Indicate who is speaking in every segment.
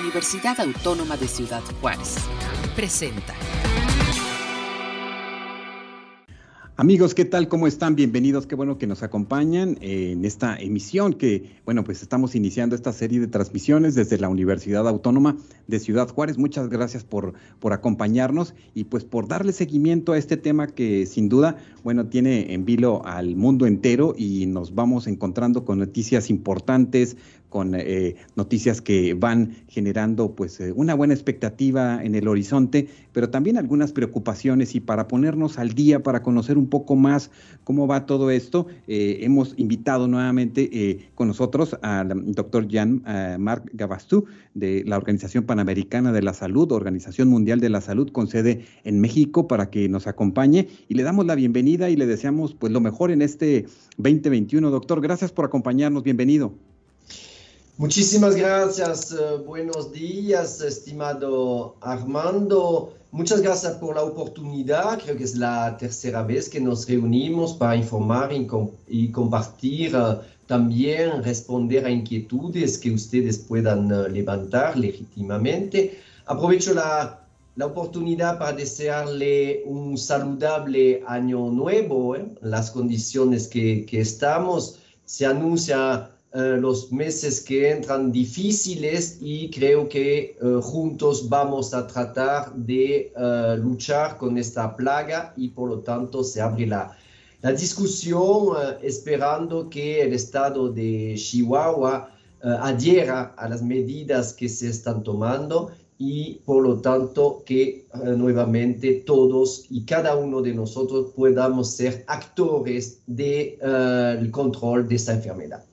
Speaker 1: Universidad Autónoma de Ciudad Juárez. Presenta.
Speaker 2: Amigos, ¿qué tal? ¿Cómo están? Bienvenidos. Qué bueno que nos acompañan en esta emisión que, bueno, pues estamos iniciando esta serie de transmisiones desde la Universidad Autónoma de Ciudad Juárez. Muchas gracias por, por acompañarnos y pues por darle seguimiento a este tema que sin duda, bueno, tiene en vilo al mundo entero y nos vamos encontrando con noticias importantes, con eh, noticias que van generando pues eh, una buena expectativa en el horizonte, pero también algunas preocupaciones y para ponernos al día, para conocer un poco más cómo va todo esto, eh, hemos invitado nuevamente con nosotros al doctor Jean-Marc Gabastú de la Organización Panamericana de la Salud, Organización Mundial de la Salud con sede en México para que nos acompañe y le damos la bienvenida y le deseamos pues lo mejor en este 2021. Doctor, gracias por acompañarnos, bienvenido.
Speaker 3: Muchísimas gracias, eh, buenos días, estimado Armando. Muchas gracias por la oportunidad. Creo que es la tercera vez que nos reunimos para informar y, compartir, eh, también responder a inquietudes que ustedes puedan eh, levantar legítimamente. Aprovecho la, la, oportunidad para desearle un saludable año nuevo. Las condiciones que, que estamos se anuncia eh, los meses que entran difíciles y creo que eh, juntos vamos a tratar de eh, luchar con esta plaga y por lo tanto se abre la, la discusión esperando que el estado de Chihuahua adhiera a las medidas que se están tomando y por lo tanto que nuevamente todos y cada uno de nosotros podamos ser actores del de, control de esta enfermedad.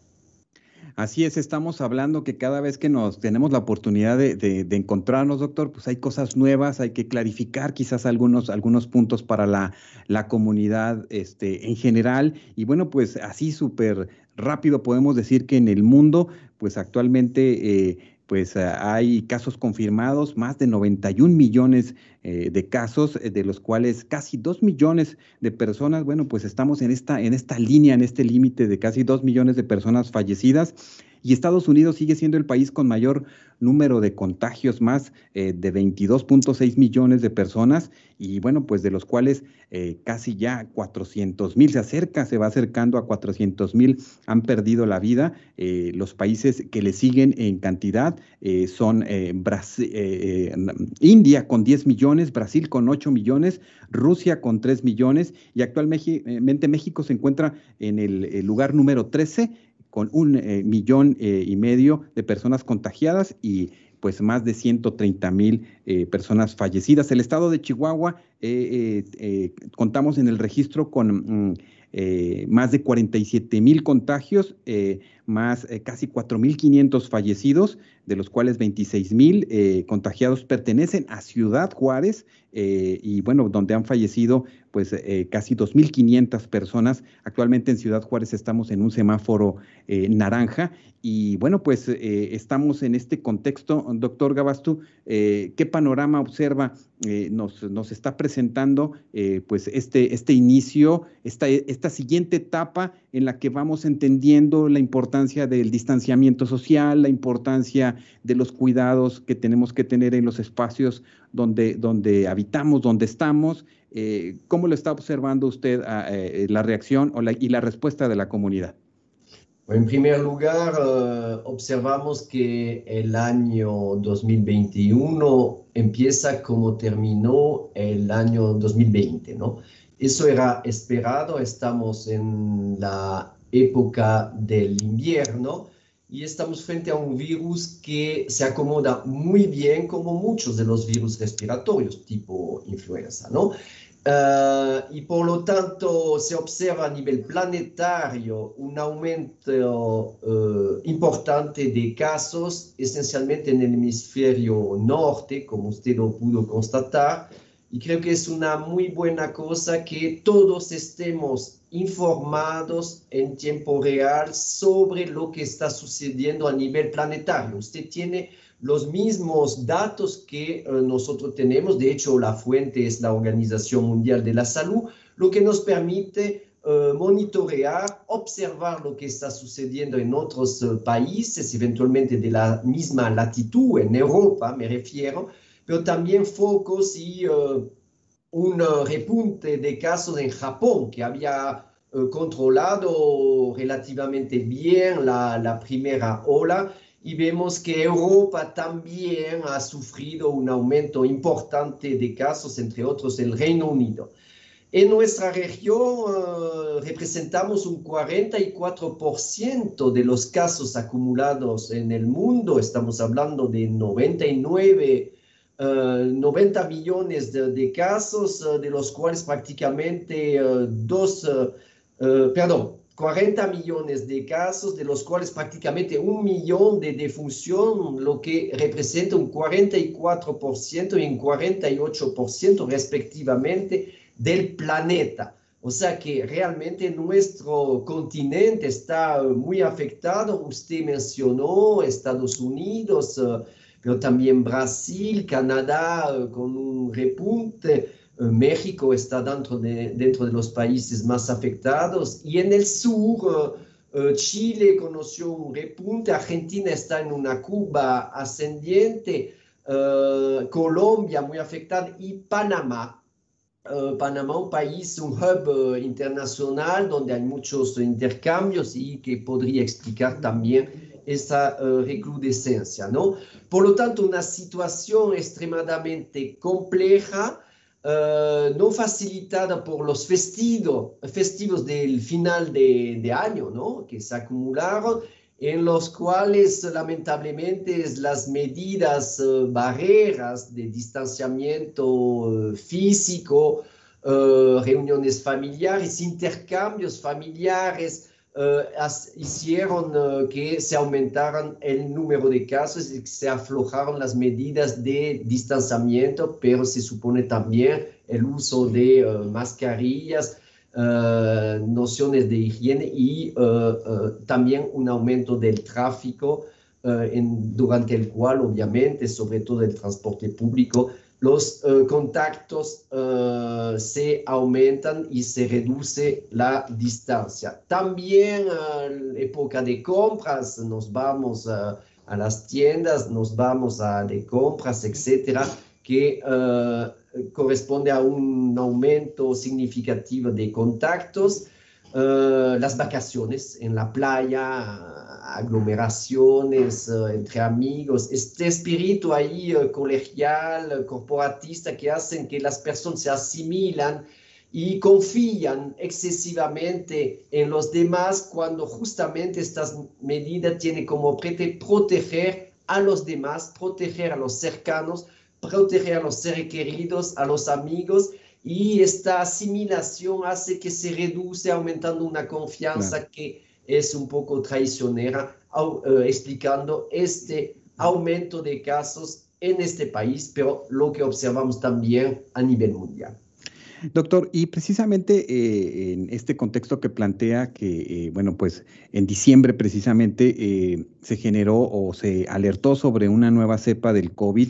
Speaker 2: Así es, estamos hablando que cada vez que nos tenemos la oportunidad de, encontrarnos, doctor, pues hay cosas nuevas, hay que clarificar quizás algunos, algunos puntos para la, la comunidad este, en general. Y bueno, pues así súper rápido podemos decir que en el mundo, pues actualmente... Eh, pues hay casos confirmados, más de 91 millones eh, de casos, eh, de los cuales casi 2 millones de personas, bueno, pues estamos en esta, en esta línea, en este límite de casi 2 millones de personas fallecidas y Estados Unidos sigue siendo el país con mayor número de contagios, más eh, de 22.6 millones de personas y bueno, pues de los cuales eh, casi ya 400 mil se acerca, se va acercando a 400 mil han perdido la vida. Eh, los países que le siguen en cantidad son India con 10 millones, Brasil con 8 millones, Rusia con 3 millones y actualmente México se encuentra en el lugar número 13 con un eh, millón eh, y medio de personas contagiadas y pues más de 130 mil eh, personas fallecidas. El estado de Chihuahua, contamos en el registro con mm, más de 47 mil contagios, más casi 4.500 fallecidos, de los cuales 26 mil contagiados pertenecen a Ciudad Juárez y bueno, donde han fallecido pues eh, casi 2.500 personas. Actualmente en Ciudad Juárez estamos en un semáforo eh, naranja y bueno, pues eh, estamos en este contexto. Doctor Gabastú, ¿qué panorama observa? nos, nos está presentando pues este, este inicio, esta, esta siguiente etapa en la que vamos entendiendo la importancia del distanciamiento social, la importancia de los cuidados que tenemos que tener en los espacios donde, donde habitamos, donde estamos. Eh, ¿Cómo lo está observando usted ah, eh, la reacción y la respuesta de la comunidad?
Speaker 3: En primer lugar, eh, observamos que el año 2021 empieza como terminó el año 2020, ¿no? Eso era esperado, estamos en la época del invierno y estamos frente a un virus que se acomoda muy bien como muchos de los virus respiratorios tipo influenza, ¿no? Uh, y por lo tanto se observa a nivel planetario un aumento uh, importante de casos, esencialmente en el hemisferio norte, como usted lo pudo constatar, y creo que es una muy buena cosa que todos estemos informados en tiempo real sobre lo que está sucediendo a nivel planetario. Usted tiene los mismos datos que eh, nosotros tenemos, de hecho la fuente es la Organización Mundial de la Salud, lo que nos permite eh, monitorear, observar lo que está sucediendo en otros eh, países, eventualmente de la misma latitud, en Europa me refiero, también focos y un repunte de casos en Japón, que había controlado relativamente bien la, primera ola y vemos que Europa también ha sufrido un aumento importante de casos, entre otros el Reino Unido. En nuestra región representamos un 44% de los casos acumulados en el mundo. Estamos hablando de 99, uh, 90 millones de, casos, uh, de los cuales prácticamente dos, perdón, 40 millones de casos, de los cuales prácticamente un millón de defunción, lo que representa un 44% y un 48% respectivamente del planeta. O sea que realmente nuestro continente está muy afectado. Usted mencionó Estados Unidos, eh, pero también Brasil, Canadá eh, con un repunte. Eh, México está dentro de, dentro de los países más afectados y en el sur Chile conoció un repunte, Argentina está en una curva ascendiente, Colombia muy afectada y Panamá Uh, Panamá un país, un hub uh, internacional donde hay muchos intercambios y que podría explicar también esa uh, recrudescencia, ¿no? Por lo tanto, una situación extremadamente compleja, no facilitada por los festivos, festivos del final de, año, ¿no? Que se acumularon en los cuales lamentablemente las medidas uh, barreras de distanciamiento físico, reuniones familiares, intercambios familiares, hicieron que se aumentaran el número de casos y que se aflojaron las medidas de distanciamiento, pero se supone también el uso de mascarillas, eh, nociones de higiene y eh, eh, también un aumento del tráfico en, durante el cual obviamente, sobre todo el transporte público, los contactos se aumentan y se reduce la distancia. También en época de compras, nos vamos a las tiendas, nos vamos a de compras, etcétera, que corresponde a un aumento significativo de contactos, las vacaciones en la playa, aglomeraciones uh, entre amigos, este espíritu ahí uh, colegial, corporatista que hacen que las personas se asimilan y confían excesivamente en los demás cuando justamente estas medidas tienen como proteger a los demás, proteger a los cercanos, proteger a los seres queridos, a los amigos, y esta asimilación hace que se reduce aumentando una confianza que es un poco traicionera, uh, explicando este aumento de casos en este país, pero lo que observamos también a nivel mundial.
Speaker 2: Doctor, y precisamente eh, en este contexto que plantea que, eh, bueno, pues en diciembre precisamente eh, se generó o se alertó sobre una nueva cepa del COVID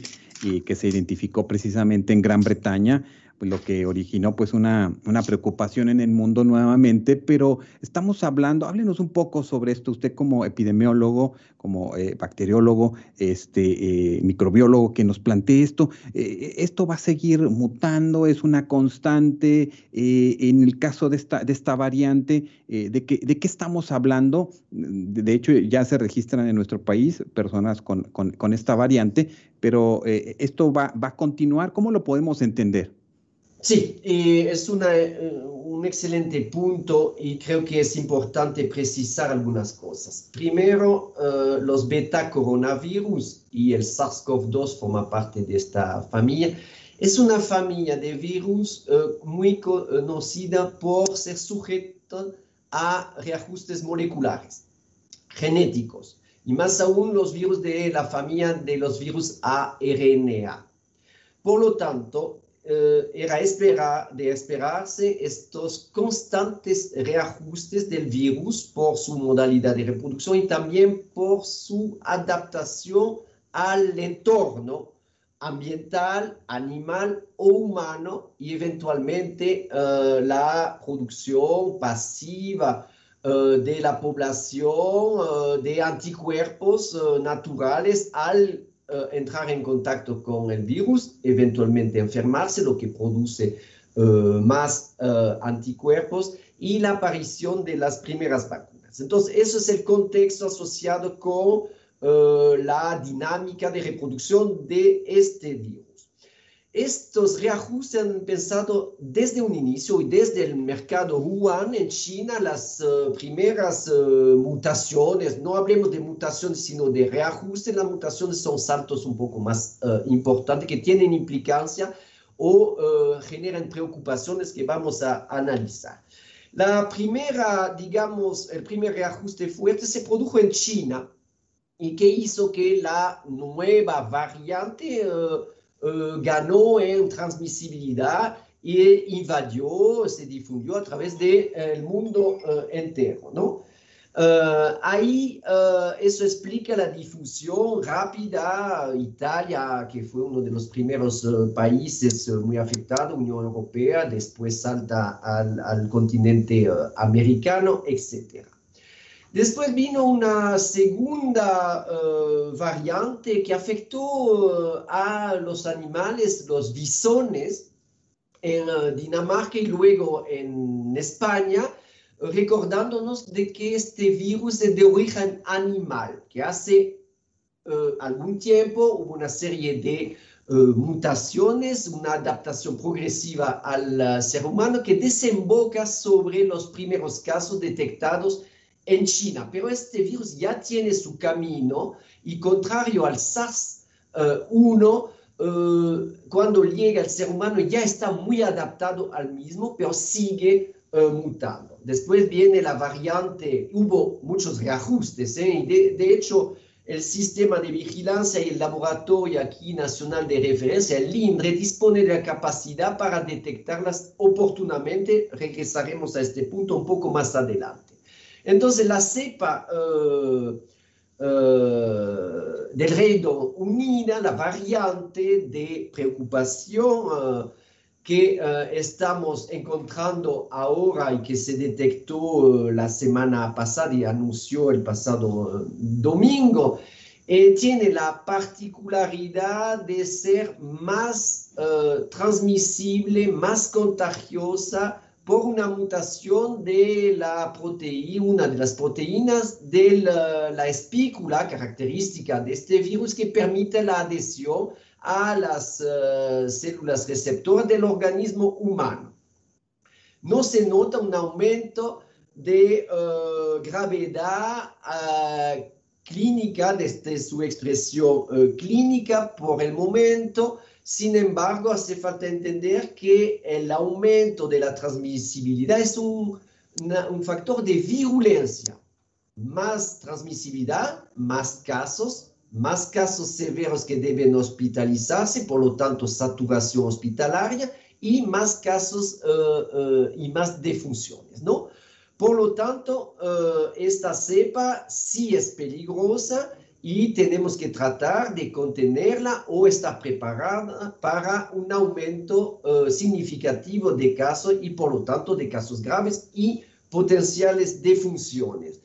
Speaker 2: que se identificó precisamente en Gran Bretaña, lo que originó pues una, una, preocupación en el mundo nuevamente, pero estamos hablando, háblenos un poco sobre esto, usted como epidemiólogo, como eh, bacteriólogo, este, eh, microbiólogo, que nos plantee esto, eh, esto va a seguir mutando, es una constante, en el caso de esta, de esta variante, de, que, ¿de qué estamos hablando? De, hecho, ya se registran en nuestro país personas con, con, con esta variante, pero esto va, va a continuar, ¿cómo lo podemos entender?
Speaker 3: Sí, es eh, un excelente punto y creo que es importante precisar algunas cosas. Primero, eh, los beta coronavirus y el SARS-CoV-2 forman parte de esta familia. Es una familia de virus eh, muy conocida por ser sujeta a reajustes moleculares, genéticos, y más aún los virus de la familia de los virus ARNA. Por lo tanto, eh, era esperar, de esperarse estos constantes reajustes del virus por su modalidad de reproducción y también por su adaptación al entorno ambiental, animal o humano y eventualmente eh, la producción pasiva eh, de la población de anticuerpos naturales al entrar en contacto con el virus, eventualmente enfermarse, lo que produce más anticuerpos y la aparición de las primeras vacunas. Entonces, eso es el contexto asociado con eh, la dinámica de reproducción de este virus. Estos reajustes han pensado desde un inicio y desde el mercado Wuhan en China las eh, primeras eh, mutaciones, no hablemos de mutaciones sino de reajustes, las mutaciones son saltos un poco más importantes que tienen implicancia o generan preocupaciones que vamos a analizar. La primera, digamos, el primer reajuste fuerte se produjo en China y que hizo que la nueva variante eh, eh, ganó en transmisibilidad y invadió, se difundió a través del de, mundo eh, entero, ¿no? ahí eso explica la difusión rápida. Italia, que fue uno de los primeros países muy afectados, Unión Europea, después salta al, al continente americano, etc. Después vino una segunda eh, variante que afectó eh, a los animales, los bisones, en eh, Dinamarca y luego en España, recordándonos de que este virus es de origen animal, que hace algún tiempo hubo una serie de mutaciones, una adaptación progresiva al ser humano que desemboca sobre los primeros casos detectados en China, pero este virus ya tiene su camino y contrario al SARS-1, eh, cuando llega al ser humano ya está muy adaptado al mismo, pero sigue eh, mutando. Después viene la variante, hubo muchos reajustes, ¿eh? de, de, hecho el sistema de vigilancia y el laboratorio aquí nacional de referencia, el INRE, dispone de la capacidad para detectarlas oportunamente. Regresaremos a este punto un poco más adelante. Entonces la cepa uh, uh, del Reino la variante de preocupación uh, que estamos encontrando ahora y que se detectó la semana pasada y anunció el pasado domingo, eh, tiene la particularidad de ser más transmisible, más contagiosa, por una mutación de la proteína, una de las proteínas de la, espícula característica de este virus que permite la adhesión a las eh, células receptoras del organismo humano. No se nota un aumento de uh, gravedad uh, clínica desde su expresión clínica por el momento, sin embargo, hace falta entender que el aumento de la transmisibilidad es un, factor de virulencia. Más transmisibilidad, más casos, más casos severos que deben hospitalizarse, por lo tanto, saturación hospitalaria y más casos eh, eh, y más defunciones, ¿no? Por lo tanto, eh, esta cepa sí es peligrosa y tenemos que tratar de contenerla o estar preparada para un aumento uh, significativo de casos y por lo tanto de casos graves y potenciales defunciones.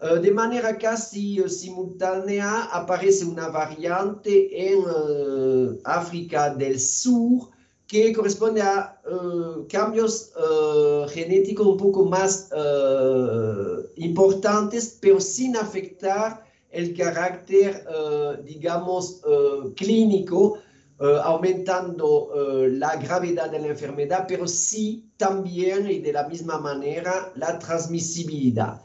Speaker 3: Uh, de manera casi uh, simultánea aparece una variante en África del Sur que corresponde a cambios genéticos un poco más importantes, pero sin afectar el carácter, eh, digamos, eh, clínico, eh, aumentando la gravedad de la enfermedad, pero sí también y de la misma manera la transmisibilidad.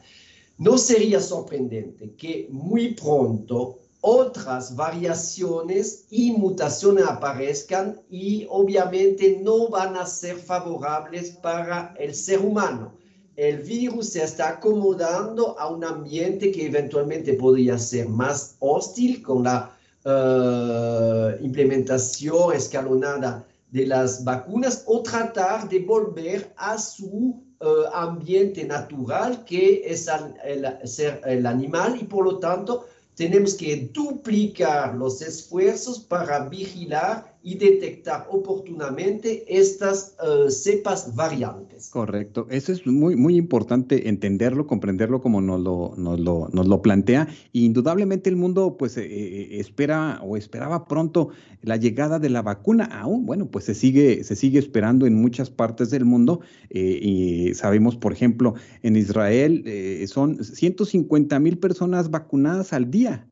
Speaker 3: No sería sorprendente que muy pronto otras variaciones y mutaciones aparezcan y obviamente no van a ser favorables para el ser humano el virus se está acomodando a un ambiente que eventualmente podría ser más hostil con la eh, implementación escalonada de las vacunas o tratar de volver a su eh, ambiente natural que es el, animal y por lo tanto tenemos que duplicar los esfuerzos para vigilar y detectar oportunamente estas uh, cepas variantes.
Speaker 2: Correcto, eso es muy, muy importante entenderlo, comprenderlo como nos lo, nos lo, nos lo plantea. Y indudablemente el mundo pues eh, eh, espera o esperaba pronto la llegada de la vacuna. Aún, bueno, pues se sigue, se sigue esperando en muchas partes del mundo. Eh, y sabemos, por ejemplo, en Israel son 150 mil personas vacunadas al día.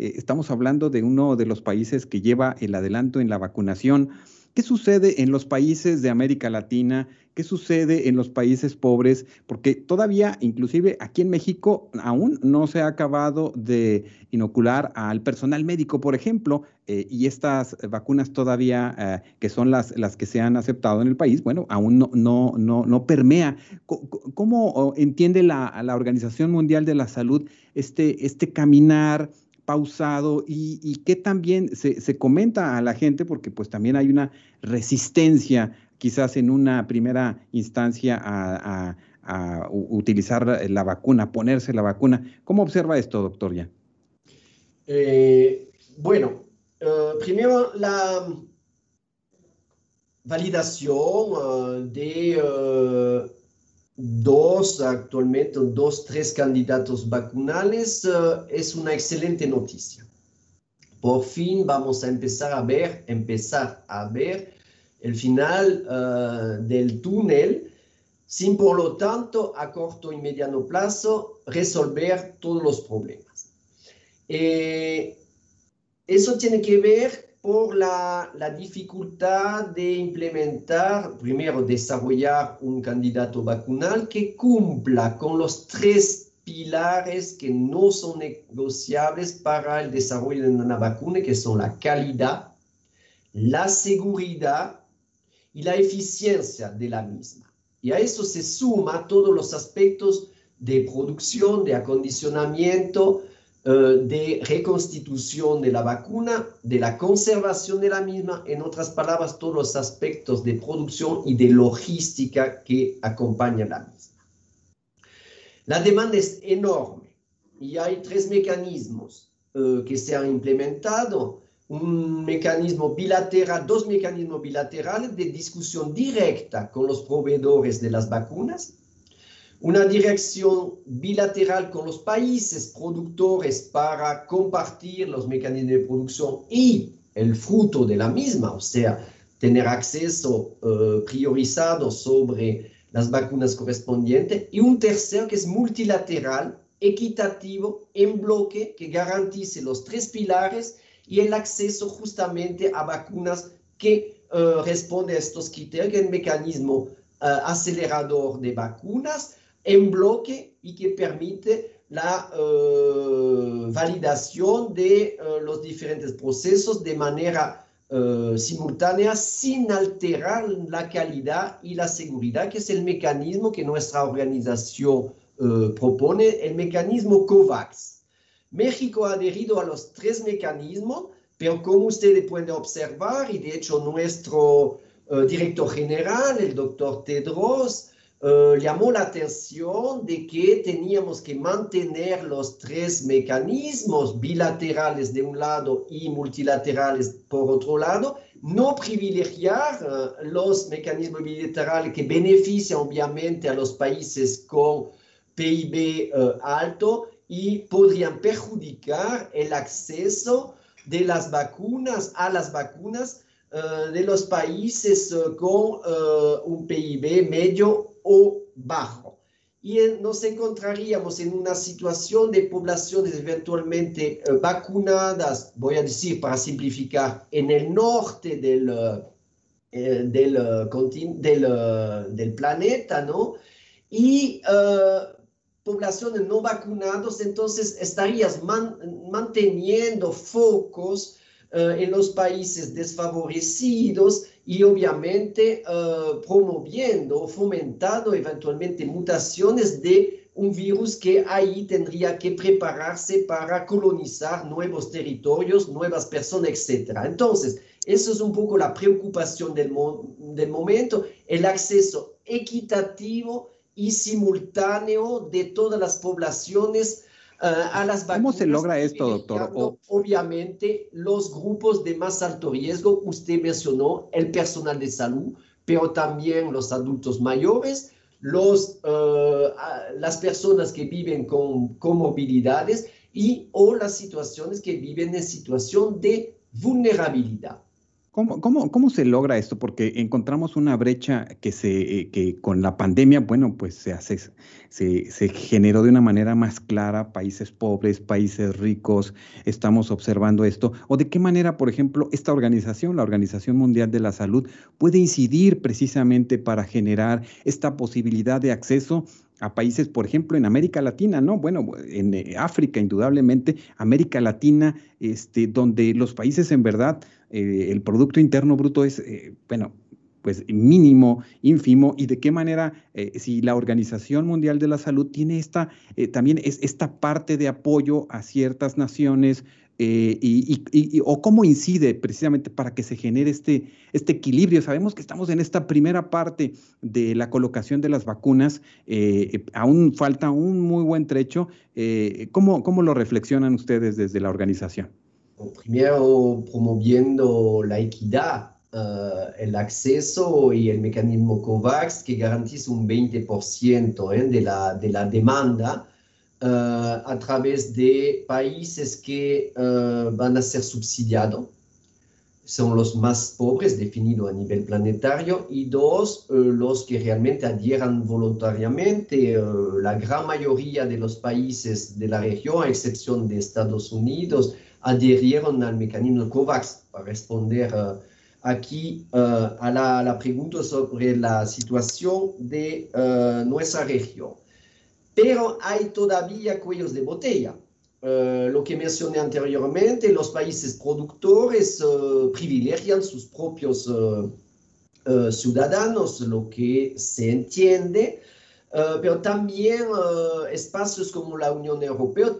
Speaker 2: Eh, estamos hablando de uno de los países que lleva el adelanto en la vacunación. ¿Qué sucede en los países de América Latina? ¿Qué sucede en los países pobres? Porque todavía, inclusive aquí en México, aún no se ha acabado de inocular al personal médico, por ejemplo, eh, y estas vacunas todavía, eh, que son las, las que se han aceptado en el país, bueno, aún no, no, no, no permea. ¿Cómo, entiende la, la Organización Mundial de la Salud este, este caminar? Pausado y, que también se, comenta a la gente, porque pues también hay una resistencia quizás en una primera instancia a, utilizar la vacuna, ponerse la vacuna. ¿Cómo observa esto, doctor ya?
Speaker 3: Eh, bueno, eh, primero la validación eh, de dos, actualmente dos, tres candidatos vacunales, eh, es una excelente noticia. Por fin vamos a empezar a ver, empezar a ver el final eh, del túnel, sin por lo tanto a corto y mediano plazo resolver todos los problemas. Eh, eso tiene que ver por la, dificultad de implementar, primero, desarrollar un candidato vacunal que cumpla con los tres pilares que no son negociables para el desarrollo de una vacuna, que son la calidad, la seguridad y la eficiencia de la misma. Y a eso se suma todos los aspectos de producción, de acondicionamiento, de reconstitución de la vacuna, de la conservación de la misma, en otras palabras, todos los aspectos de producción y de logística que acompañan la misma. La demanda es enorme y hay tres mecanismos eh, que se han implementado. Un mecanismo bilateral, dos mecanismos bilaterales de discusión directa con los proveedores de las vacunas una dirección bilateral con los países productores para compartir los mecanismos de producción y el fruto de la misma, o sea, tener acceso eh, priorizado sobre las vacunas correspondientes, y un tercero que es multilateral, equitativo, en bloque, que garantice los tres pilares y el acceso justamente a vacunas que eh, a estos criterios, que es el mecanismo eh, acelerador de vacunas, en bloque y que permite la eh, validación de eh, los diferentes procesos de manera eh, simultánea sin alterar la calidad y la seguridad, que es el mecanismo que nuestra organización propone, el mecanismo COVAX. México ha adherido a los tres mecanismos, pero como ustedes pueden observar, y de hecho nuestro director general, el doctor Tedros, eh, llamó la atención de que teníamos que mantener los tres mecanismos bilaterales de un lado y multilaterales por otro lado, no privilegiar eh, los mecanismos bilaterales que benefician obviamente a los países con PIB eh, alto y podrían perjudicar el acceso de las vacunas a las vacunas de los países con un PIB medio o bajo. Y nos encontraríamos en una situación de poblaciones eventualmente eh, vacunadas, voy a decir para simplificar, en el norte del, eh, del, del, del, planeta, ¿no? Y eh, poblaciones no vacunadas, entonces estarías manteniendo focos en los países desfavorecidos y obviamente uh, promoviendo, fomentando eventualmente mutaciones de un virus que ahí tendría que prepararse para colonizar nuevos territorios, nuevas personas, etc. Entonces, eso es un poco la preocupación del, del momento, el acceso equitativo y simultáneo de todas las poblaciones a las vacunas.
Speaker 2: ¿Cómo se logra esto, doctor?
Speaker 3: Obviamente, los grupos de más alto riesgo, usted mencionó el personal de salud, pero también los adultos mayores, los, las personas que viven con comorbilidades y o las situaciones que viven en situación de vulnerabilidad.
Speaker 2: ¿Cómo, cómo, cómo se logra esto? Porque encontramos una brecha que, se, eh, que con la pandemia, bueno, pues se, hace, se, se generó de una manera más clara, países pobres, países ricos, estamos observando esto. ¿O de qué manera, por ejemplo, esta organización, la Organización Mundial de la Salud, puede incidir precisamente para generar esta posibilidad de acceso a países, por ejemplo, en América Latina, ¿no? Bueno, en eh, África, indudablemente, América Latina, este, donde los países en verdad, eh, el Producto Interno Bruto es, eh, bueno, pues mínimo, ínfimo, y de qué manera, si la Organización Mundial de la Salud tiene esta, también es esta parte de apoyo a ciertas naciones, eh, y, o cómo incide precisamente para que se genere este, este equilibrio. Sabemos que estamos en esta primera parte de la colocación de las vacunas, eh, aún falta un muy buen trecho. Eh, ¿cómo, ¿Cómo lo reflexionan ustedes desde la organización?
Speaker 3: Primero, promoviendo la equidad el acceso y el mecanismo COVAX que garantiza un 20% de, la, de la demanda a través de países que van a ser subsidiados. Son los más pobres definidos a nivel planetario y dos, uh, los que realmente adhieran voluntariamente. la gran mayoría de los países de la región, a excepción de Estados Unidos, adhirieron al mecanismo COVAX para responder aquí a, la, pregunta sobre la situación de nuestra región pero hay todavía cuellos de botella. Uh, lo que mencioné anteriormente, los países productores uh, privilegian sus propios uh, ciudadanos, lo que se entiende, pero también espacios como la Unión Europea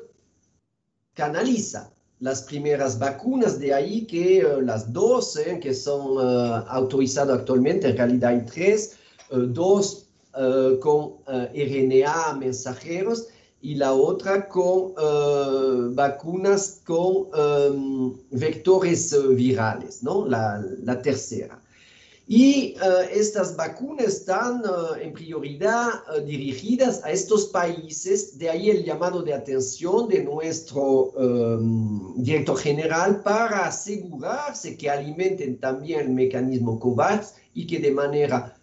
Speaker 3: canaliza las primeras vacunas, de ahí que las dos que son autorizadas actualmente, en realidad hay tres, dos Uh, con uh, RNA mensajeros y la otra con uh, vacunas con vectores virales, ¿no? La, tercera. Y estas vacunas están en prioridad dirigidas a estos países, de ahí el llamado de atención de nuestro director general para asegurarse que alimenten también el mecanismo COVAX y que de manera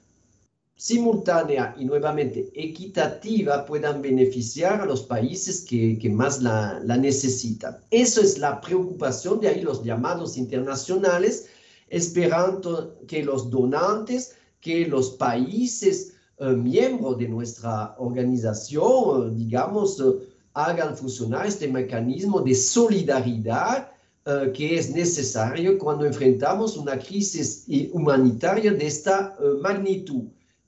Speaker 3: simultánea y nuevamente equitativa puedan beneficiar a los países que, más la, la, necesitan. Eso es la preocupación, de ahí los llamados internacionales, esperando que los donantes, que los países eh, miembros de nuestra organización, digamos, eh, hagan funcionar este mecanismo de solidaridad eh, que es necesario cuando enfrentamos una crisis humanitaria de esta magnitud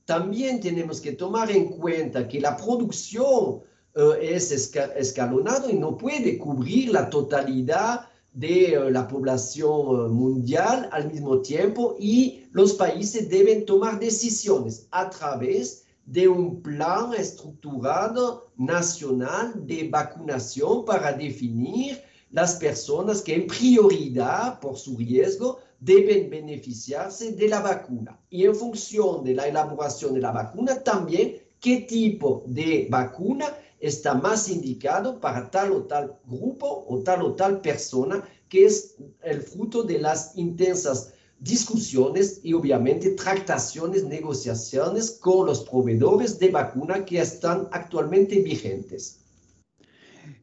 Speaker 3: también tenemos que tomar en cuenta que la producción uh, es escalonada y no puede cubrir la totalidad de uh, la población uh, mundial al mismo tiempo y los países deben tomar decisiones a través de un plan estructurado nacional de vacunación para definir las personas que en prioridad por su riesgo deben beneficiarse de la vacuna. Y en función de la elaboración de la vacuna, también qué tipo de vacuna está más indicado para tal o tal grupo o tal o tal persona, que es el fruto de las intensas discusiones y obviamente tractaciones, negociaciones con los proveedores de vacuna que están actualmente vigentes.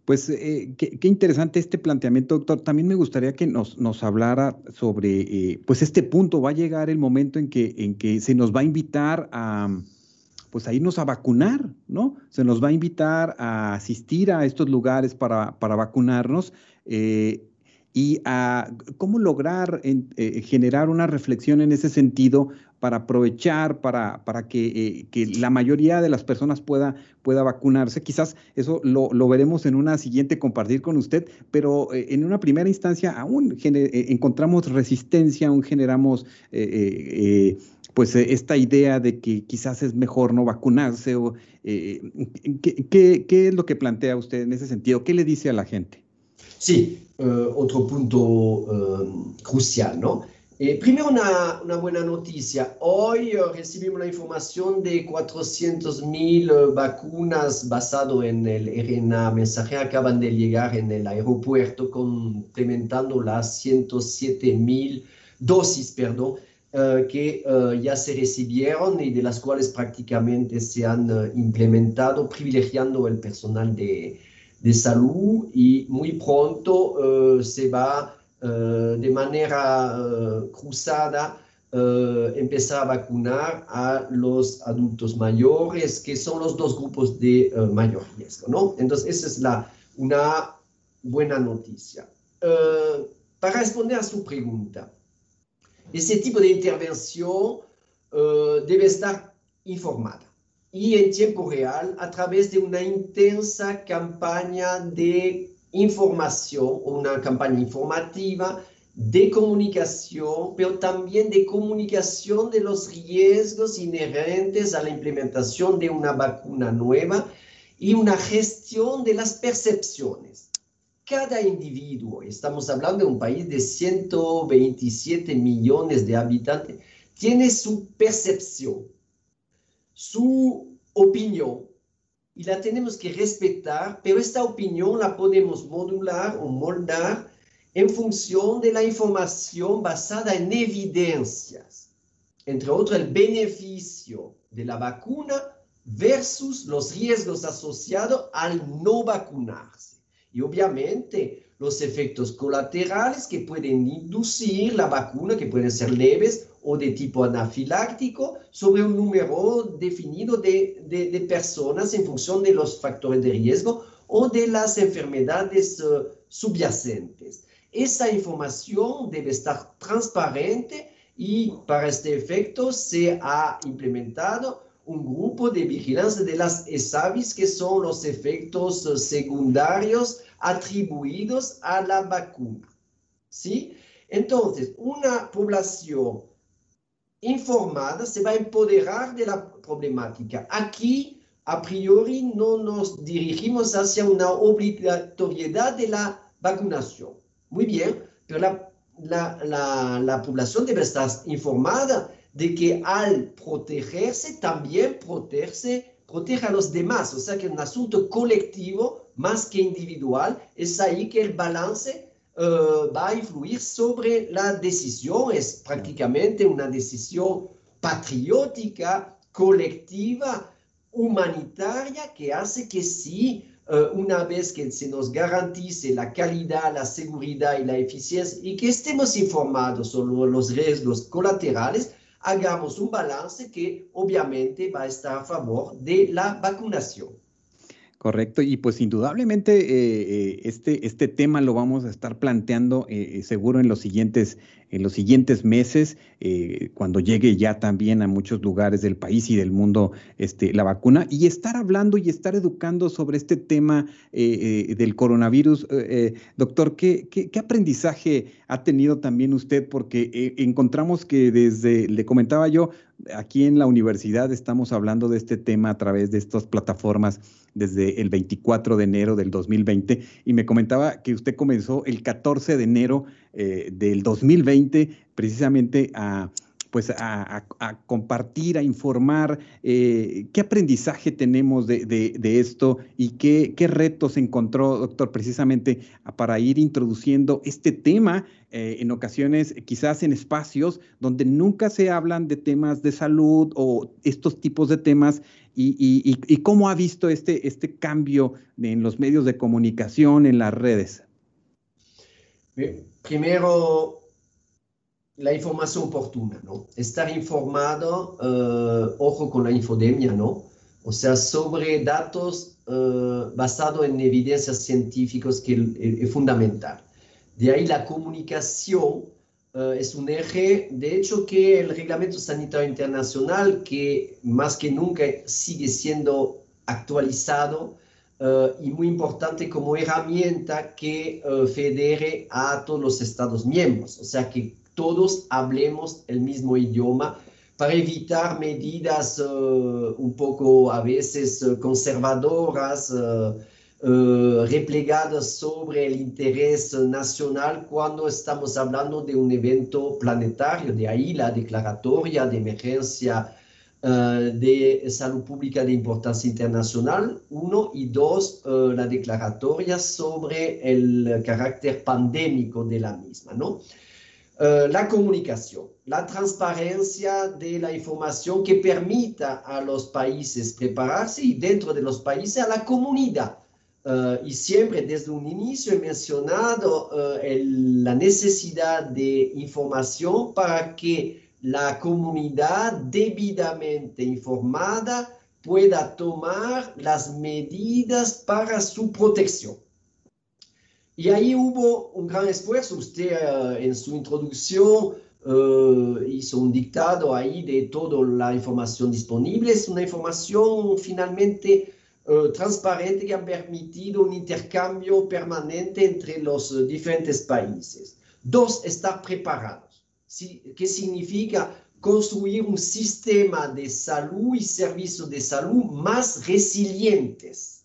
Speaker 2: Pues eh, qué, interesante este planteamiento, doctor. También me gustaría que nos, nos hablara sobre, eh, pues este punto, va a llegar el momento en que, en que se nos va a invitar a, pues a irnos a vacunar, ¿no? Se nos va a invitar a asistir a estos lugares para, para vacunarnos. Eh, y a cómo lograr generar una reflexión en ese sentido para aprovechar, para, para que, eh, que, la mayoría de las personas pueda, pueda vacunarse. Quizás eso lo, lo veremos en una siguiente compartir con usted, pero eh, en una primera instancia aún eh, encontramos resistencia, aún generamos pues esta idea de que quizás es mejor no vacunarse o ¿qué, es lo que plantea usted en ese sentido? ¿Qué le dice a la gente?
Speaker 3: Sí, otro punto crucial, ¿no? Eh, primero una, buena noticia. Hoy uh, recibimos la información de 400.000 uh, vacunas basado en el RNA mensaje acaban de llegar en el aeropuerto complementando las 107.000 dosis, perdón, que ya se recibieron y de las cuales prácticamente se han implementado privilegiando el personal de, de salud y muy pronto se va eh, de manera eh, cruzada eh, empezar a vacunar a los adultos mayores, que son los dos grupos de mayor riesgo, ¿no? Entonces, esa es la, una buena noticia. para responder a su pregunta, ese tipo de intervención debe estar informada y en tiempo real a través de una intensa campaña de información, una campaña informativa de comunicación, pero también de comunicación de los riesgos inherentes a la implementación de una vacuna nueva y una gestión de las percepciones. Cada individuo, estamos hablando de un país de 127 millones de habitantes, tiene su percepción, su opinión, y la tenemos que respetar, pero esta opinión la podemos modular o moldar en función de la información basada en evidencias, entre otros el beneficio de la vacuna versus los riesgos asociados al no vacunarse. Y obviamente los efectos colaterales que pueden inducir la vacuna, que pueden ser leves o de tipo anafiláctico sobre un número definido de, de, personas en función de los factores de riesgo o de las enfermedades uh, subyacentes. Esa información debe estar transparente y para este efecto se ha implementado un grupo de vigilancia de las ESAVIS, que son los efectos uh, secundarios atribuidos a la vacuna. ¿Sí? Entonces, una población informada se va a empoderar de la problemática. Aquí, a priori, no nos dirigimos hacia una obligatoriedad de la vacunación. Muy bien, pero la, la, la, población debe estar informada de que al protegerse, también protegerse, protege a los demás. O sea que es un asunto colectivo más que individual. Es ahí que el balance eh, va a influir sobre la decisión. Es prácticamente una decisión patriótica, colectiva, humanitaria, que hace que sí, eh, una vez que se nos garantice la calidad, la seguridad y la eficiencia y que estemos informados sobre los riesgos colaterales, hagamos un balance que obviamente va a estar a favor de la vacunación.
Speaker 2: Correcto, y pues indudablemente eh, eh, este, este tema lo vamos a estar planteando eh, seguro en los siguientes, en los siguientes meses, cuando llegue ya también a muchos lugares del país y del mundo este, la vacuna, y estar hablando y estar educando sobre este tema del coronavirus. doctor, ¿qué, ¿qué, qué, aprendizaje ha tenido también usted? Porque encontramos que desde, le comentaba yo, aquí en la universidad estamos hablando de este tema a través de estas plataformas desde el 24 de enero del 2020 y me comentaba que usted comenzó el 14 de enero eh, del 2020 precisamente a pues a, compartir, a informar eh, qué aprendizaje tenemos de, esto y qué, retos encontró, doctor, precisamente para ir introduciendo este tema eh, en ocasiones, quizás en espacios donde nunca se hablan de temas de salud o estos tipos de temas y, cómo ha visto este, este cambio en los medios de comunicación, en las redes.
Speaker 3: Primero, la información oportuna, ¿no? Estar informado, uh, ojo con la infodemia, ¿no? O sea, sobre datos uh, basados en evidencias científicas que es, fundamental. De ahí la comunicación uh, es un eje, de hecho que el Reglamento Sanitario Internacional, que más que nunca sigue siendo actualizado, y muy importante como herramienta que federe a todos los Estados miembros. O sea que todos hablemos el mismo idioma para evitar medidas un poco a veces conservadoras, replegadas sobre el interés nacional cuando estamos hablando de un evento planetario. De ahí la declaratoria de emergencia eh, de salud pública de importancia internacional, uno, y dos, eh, la declaratoria sobre el carácter pandémico de la misma, ¿no? Eh, la comunicación, la transparencia de la información que permita a los países prepararse y dentro de los países a la comunidad. y siempre desde un inicio he mencionado la necesidad de información para que la comunidad debidamente informada pueda tomar las medidas para su protección. Y ahí hubo un gran esfuerzo. Usted eh, en su introducción eh, hizo un dictado ahí de toda la información disponible. Es una información finalmente eh, transparente que ha permitido un intercambio permanente entre los diferentes países. Dos, estar preparados que significa construir un sistema de salud y servicios de salud más resilientes.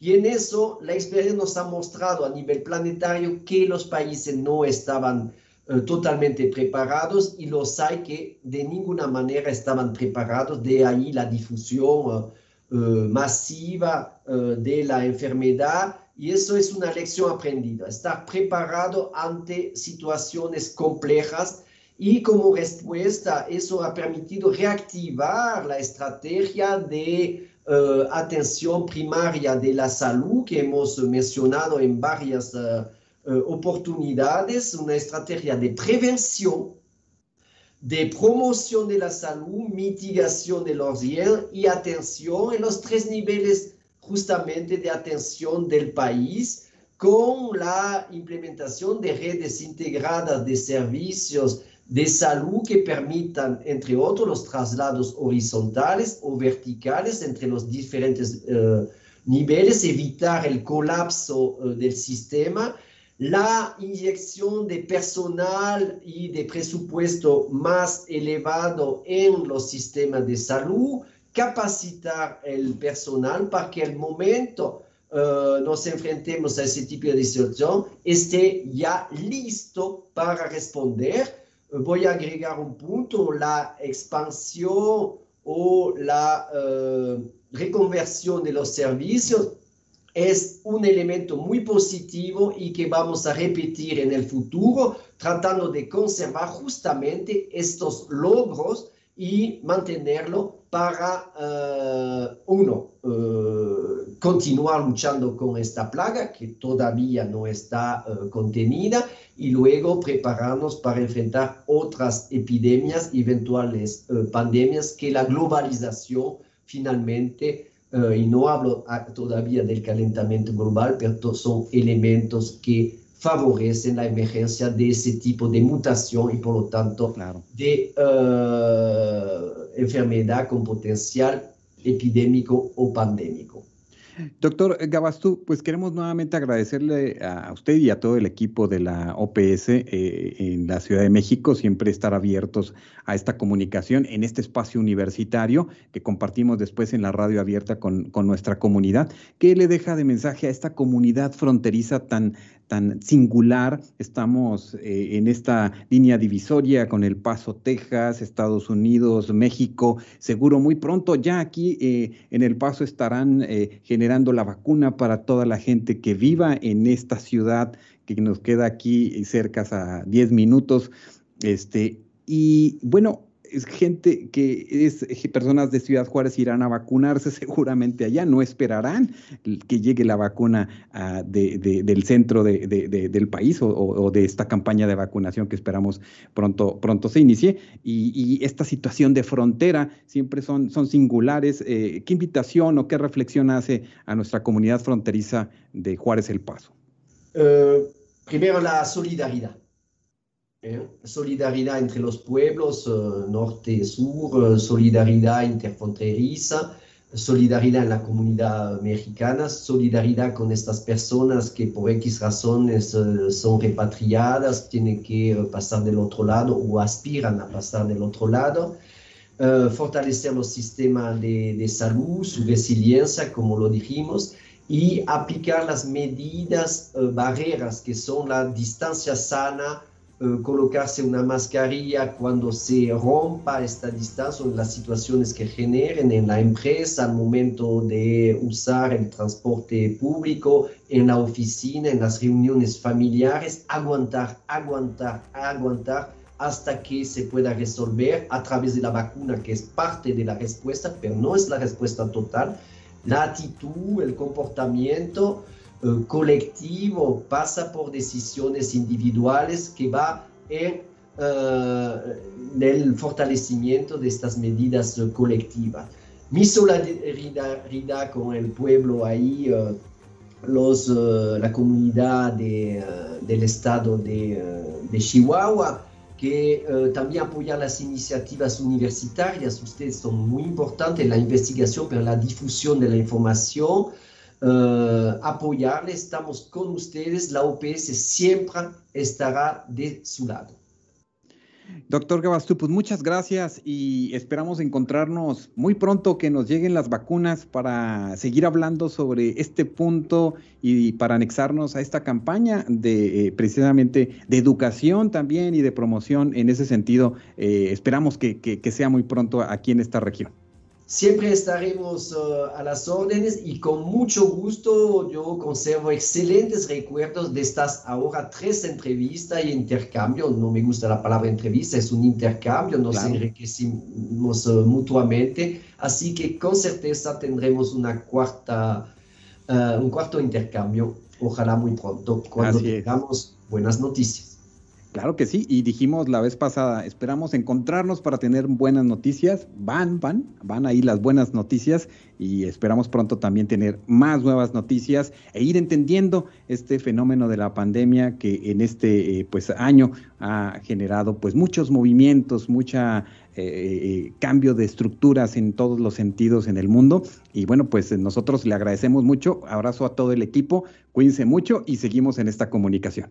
Speaker 3: Y en eso la experiencia nos ha mostrado a nivel planetario que los países no estaban eh, totalmente preparados y los hay que de ninguna manera estaban preparados. De ahí la difusión eh, eh, masiva de la enfermedad y eso es una lección aprendida, estar preparado ante situaciones complejas y como respuesta, eso ha permitido reactivar la estrategia de eh, atención primaria de la salud que hemos mencionado en varias eh, eh, oportunidades, una estrategia de prevención, de promoción de la salud, mitigación de los riesgos y atención en los tres niveles justamente de atención del país con la implementación de redes integradas de servicios de salud que permitan, entre otros, los traslados horizontales o verticales entre los diferentes eh, niveles, evitar el colapso eh, del sistema, la inyección de personal y de presupuesto más elevado en los sistemas de salud, capacitar el personal para que al momento uh, nos enfrentemos a ese tipo de situación esté ya listo para responder voy a agregar un punto, la expansión o la uh, reconversión de los servicios es un elemento muy positivo y que vamos a repetir en el futuro, tratando de conservar justamente estos logros y mantenerlo para, uh, uno, uh, continuar luchando con esta plaga que todavía no está contenida y luego prepararnos para enfrentar otras epidemias, eventuales eh, pandemias que la globalización finalmente, eh, y no hablo ah, todavía del calentamiento global, pero son elementos que favorecen la emergencia de ese tipo de mutación y por lo tanto de eh, enfermedad con potencial epidémico o pandémico.
Speaker 2: Doctor Gabastú, pues queremos nuevamente agradecerle a usted y a todo el equipo de la OPS eh, en la Ciudad de México, siempre estar abiertos a esta comunicación en este espacio universitario que compartimos después en la radio abierta con, con nuestra comunidad. ¿Qué le deja de mensaje a esta comunidad fronteriza tan, tan singular. Estamos eh, en esta línea divisoria con El Paso, Texas, Estados Unidos, México. Seguro muy pronto ya aquí eh, en El Paso estarán eh, generando la vacuna para toda la gente que viva en esta ciudad que nos queda aquí cerca a 10 minutos. Este, y bueno, gente que es personas de Ciudad Juárez irán a vacunarse seguramente allá, no esperarán que llegue la vacuna ah, del centro del país o, de esta campaña de vacunación que esperamos pronto, pronto se inicie. Y, esta situación de frontera siempre son, son singulares. Eh, ¿Qué invitación o qué reflexión hace a nuestra comunidad fronteriza de Juárez El Paso?
Speaker 3: Eh, primero la solidaridad ¿eh? solidaridad entre los pueblos eh, norte y sur, eh, solidaridad interfronteriza, solidaridad en la comunidad mexicana, solidaridad con estas personas que por X razones son repatriadas, tienen que pasar del otro lado o aspiran a pasar del otro lado. fortalecer los sistemas de, de, salud, su resiliencia, como lo dijimos, y aplicar las medidas, barreras, que son la distancia sana, uh, colocarse una mascarilla cuando se rompa esta distancia en las situaciones que generen en la empresa al momento de usar el transporte público, en la oficina, en las reuniones familiares, aguantar, aguantar, aguantar hasta que se pueda resolver a través de la vacuna, que es parte de la respuesta, pero no es la respuesta total. La actitud, el comportamiento colectivo pasa por decisiones individuales que va en eh, el fortalecimiento de estas medidas eh, colectivas. Mi solidaridad con el pueblo ahí, eh, los, la comunidad de, del estado de, Chihuahua, que también apoya las iniciativas universitarias. Ustedes son muy importantes en la investigación, pero la difusión de la información. Uh, apoyarle, estamos con ustedes. La OPS siempre estará de su lado.
Speaker 2: Doctor Gabastú, pues muchas gracias y esperamos encontrarnos muy pronto que nos lleguen las vacunas para seguir hablando sobre este punto y para anexarnos a esta campaña de eh, precisamente de educación también y de promoción en ese sentido. Eh, esperamos que, sea muy pronto aquí en esta región.
Speaker 3: Siempre estaremos uh, a las órdenes y con mucho gusto yo conservo excelentes recuerdos de estas ahora tres entrevistas y intercambio. No me gusta la palabra entrevista, es un intercambio, nos claro. enriquecimos uh, mutuamente. Así que con certeza tendremos una cuarta, uh, un cuarto intercambio, ojalá muy pronto, cuando tengamos buenas noticias.
Speaker 2: Claro que sí, y dijimos la vez pasada, esperamos encontrarnos para tener buenas noticias. Van, van, van ahí las buenas noticias y esperamos pronto también tener más nuevas noticias e ir entendiendo este fenómeno de la pandemia que en este eh, pues año ha generado pues muchos movimientos, mucha eh, eh, cambio de estructuras en todos los sentidos en el mundo. Y bueno, pues nosotros le agradecemos mucho. Abrazo a todo el equipo. Cuídense mucho y seguimos en esta comunicación.